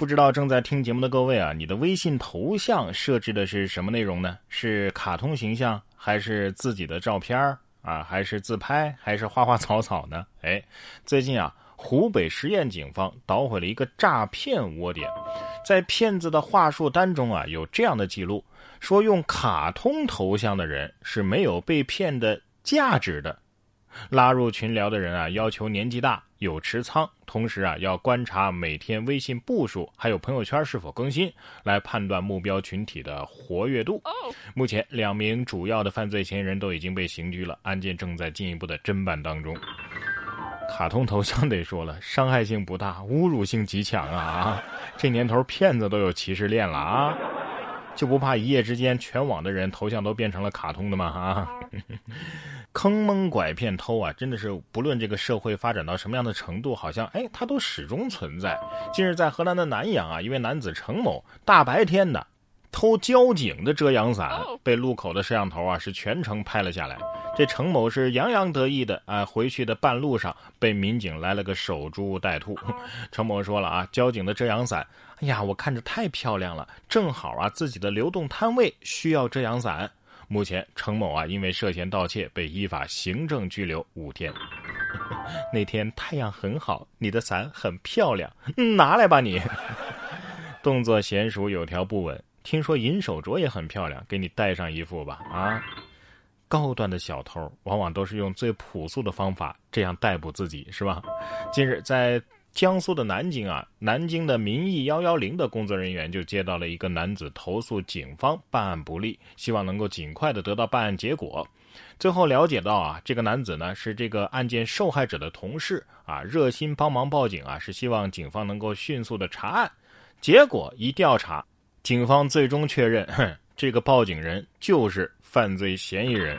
不知道正在听节目的各位啊，你的微信头像设置的是什么内容呢？是卡通形象，还是自己的照片啊？还是自拍，还是花花草草呢？哎，最近啊，湖北十堰警方捣毁了一个诈骗窝点，在骗子的话术单中啊，有这样的记录：说用卡通头像的人是没有被骗的价值的。拉入群聊的人啊，要求年纪大、有持仓，同时啊要观察每天微信步数，还有朋友圈是否更新，来判断目标群体的活跃度。目前，两名主要的犯罪嫌疑人都已经被刑拘了，案件正在进一步的侦办当中。卡通头像得说了，伤害性不大，侮辱性极强啊！啊，这年头骗子都有歧视链了啊，就不怕一夜之间全网的人头像都变成了卡通的吗？啊！坑蒙拐骗偷啊，真的是不论这个社会发展到什么样的程度，好像哎，它都始终存在。近日在河南的南阳啊，一位男子程某大白天的偷交警的遮阳伞，被路口的摄像头啊是全程拍了下来。这程某是洋洋得意的啊，回去的半路上被民警来了个守株待兔。程某说了啊，交警的遮阳伞，哎呀，我看着太漂亮了，正好啊，自己的流动摊位需要遮阳伞。目前，程某啊，因为涉嫌盗窃，被依法行政拘留五天。那天太阳很好，你的伞很漂亮，拿来吧你。动作娴熟，有条不紊。听说银手镯也很漂亮，给你戴上一副吧。啊，高端的小偷往往都是用最朴素的方法这样逮捕自己，是吧？近日在。江苏的南京啊，南京的民意幺幺零的工作人员就接到了一个男子投诉警方办案不力，希望能够尽快的得到办案结果。最后了解到啊，这个男子呢是这个案件受害者的同事啊，热心帮忙报警啊，是希望警方能够迅速的查案。结果一调查，警方最终确认，哼，这个报警人就是犯罪嫌疑人。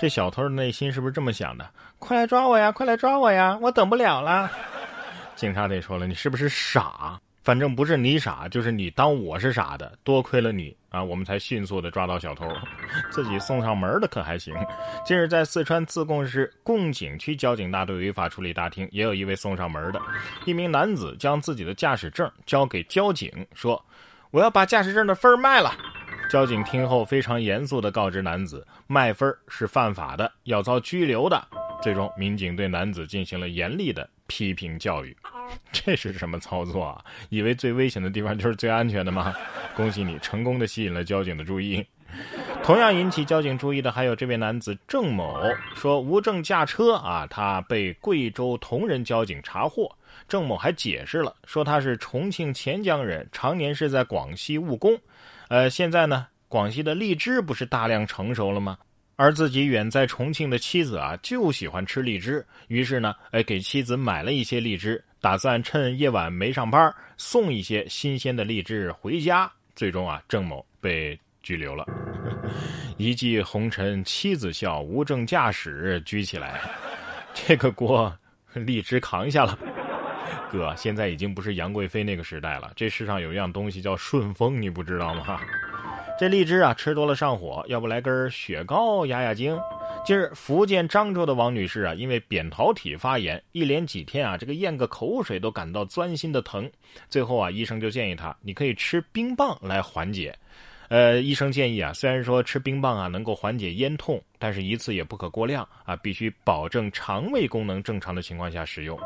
这小偷的内心是不是这么想的？快来抓我呀！快来抓我呀！我等不了了。警察得说了，你是不是傻？反正不是你傻，就是你当我是傻的。多亏了你啊，我们才迅速的抓到小偷，自己送上门的可还行。近日在四川自贡市贡井区交警大队违法处理大厅，也有一位送上门的。一名男子将自己的驾驶证交给交警，说：“我要把驾驶证的分卖了。”交警听后非常严肃地告知男子，卖分是犯法的，要遭拘留的。最终，民警对男子进行了严厉的。批评教育，这是什么操作啊？以为最危险的地方就是最安全的吗？恭喜你，成功的吸引了交警的注意。同样引起交警注意的还有这位男子郑某，说无证驾车啊，他被贵州铜仁交警查获。郑某还解释了，说他是重庆黔江人，常年是在广西务工。呃，现在呢，广西的荔枝不是大量成熟了吗？而自己远在重庆的妻子啊，就喜欢吃荔枝，于是呢，哎，给妻子买了一些荔枝，打算趁夜晚没上班，送一些新鲜的荔枝回家。最终啊，郑某被拘留了。一骑红尘妻子笑，无证驾驶拘起来，这个锅荔枝扛下了。哥，现在已经不是杨贵妃那个时代了，这世上有一样东西叫顺丰，你不知道吗？这荔枝啊，吃多了上火，要不来根雪糕压压惊？今日，福建漳州的王女士啊，因为扁桃体发炎，一连几天啊，这个咽个口水都感到钻心的疼。最后啊，医生就建议她，你可以吃冰棒来缓解。呃，医生建议啊，虽然说吃冰棒啊能够缓解咽痛，但是一次也不可过量啊，必须保证肠胃功能正常的情况下使用。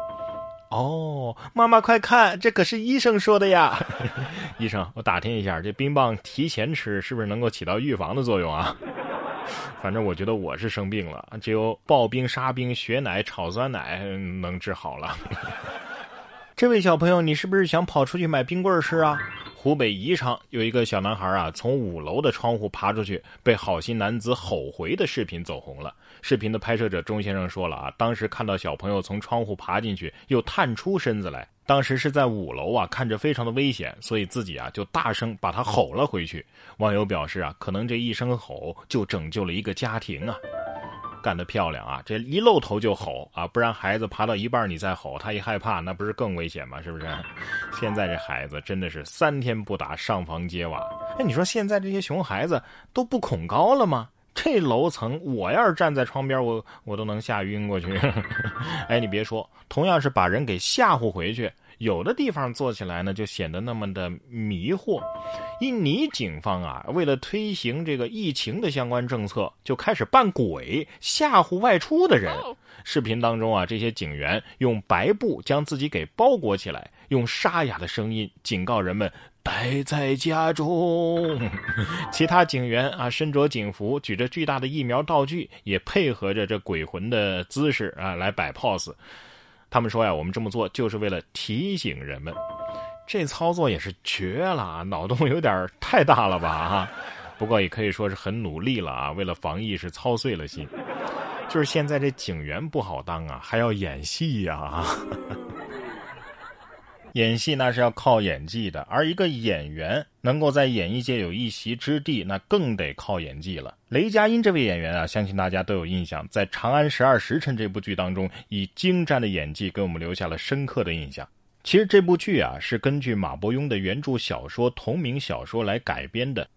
哦，妈妈快看，这可是医生说的呀！医生，我打听一下，这冰棒提前吃是不是能够起到预防的作用啊？反正我觉得我是生病了，只有刨冰、沙冰、雪奶、炒酸奶能治好了。这位小朋友，你是不是想跑出去买冰棍吃啊？湖北宜昌有一个小男孩啊，从五楼的窗户爬出去，被好心男子吼回的视频走红了。视频的拍摄者钟先生说了啊，当时看到小朋友从窗户爬进去，又探出身子来，当时是在五楼啊，看着非常的危险，所以自己啊就大声把他吼了回去。网友表示啊，可能这一声吼就拯救了一个家庭啊。干得漂亮啊！这一露头就吼啊，不然孩子爬到一半你再吼，他一害怕，那不是更危险吗？是不是？现在这孩子真的是三天不打上房揭瓦。哎，你说现在这些熊孩子都不恐高了吗？这楼层，我要是站在窗边，我我都能吓晕过去。哎，你别说，同样是把人给吓唬回去，有的地方做起来呢，就显得那么的迷惑。印尼警方啊，为了推行这个疫情的相关政策，就开始扮鬼吓唬外出的人。视频当中啊，这些警员用白布将自己给包裹起来，用沙哑的声音警告人们待在家中。其他警员啊，身着警服，举着巨大的疫苗道具，也配合着这鬼魂的姿势啊来摆 pose。他们说呀，我们这么做就是为了提醒人们。这操作也是绝了，脑洞有点太大了吧 哈！不过也可以说是很努力了啊，为了防疫是操碎了心。就是现在这警员不好当啊，还要演戏呀！演戏那是要靠演技的，而一个演员能够在演艺界有一席之地，那更得靠演技了。雷佳音这位演员啊，相信大家都有印象，在《长安十二时辰》这部剧当中，以精湛的演技给我们留下了深刻的印象。其实这部剧啊，是根据马伯庸的原著小说同名小说来改编的。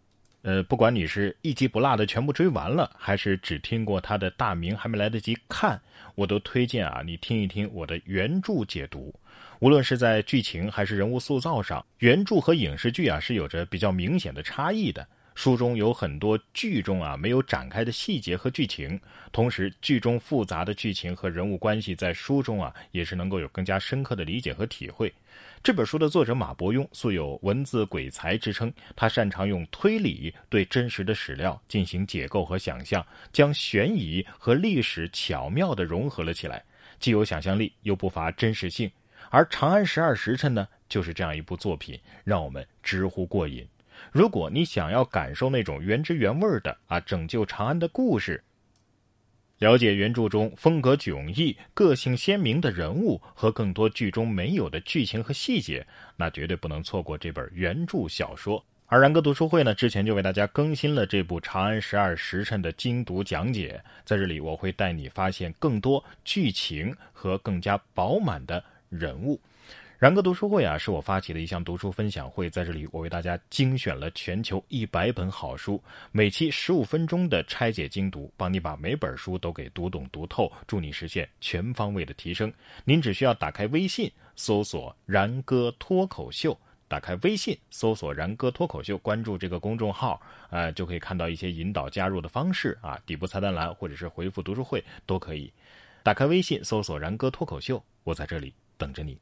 呃，不管你是一集不落的全部追完了，还是只听过他的大名还没来得及看，我都推荐啊，你听一听我的原著解读。无论是在剧情还是人物塑造上，原著和影视剧啊是有着比较明显的差异的。书中有很多剧中啊没有展开的细节和剧情，同时剧中复杂的剧情和人物关系在书中啊也是能够有更加深刻的理解和体会。这本书的作者马伯庸素有文字鬼才之称，他擅长用推理对真实的史料进行解构和想象，将悬疑和历史巧妙地融合了起来，既有想象力又不乏真实性。而《长安十二时辰》呢，就是这样一部作品，让我们直呼过瘾。如果你想要感受那种原汁原味的啊拯救长安的故事，了解原著中风格迥异、个性鲜明的人物和更多剧中没有的剧情和细节，那绝对不能错过这本原著小说。而然哥读书会呢，之前就为大家更新了这部《长安十二时辰》的精读讲解，在这里我会带你发现更多剧情和更加饱满的人物。然哥读书会啊，是我发起的一项读书分享会，在这里我为大家精选了全球一百本好书，每期十五分钟的拆解精读，帮你把每本书都给读懂读透，助你实现全方位的提升。您只需要打开微信搜索“然哥脱口秀”，打开微信搜索“然哥脱口秀”，关注这个公众号，呃，就可以看到一些引导加入的方式啊，底部菜单栏或者是回复读书会都可以。打开微信搜索“然哥脱口秀”，我在这里等着你。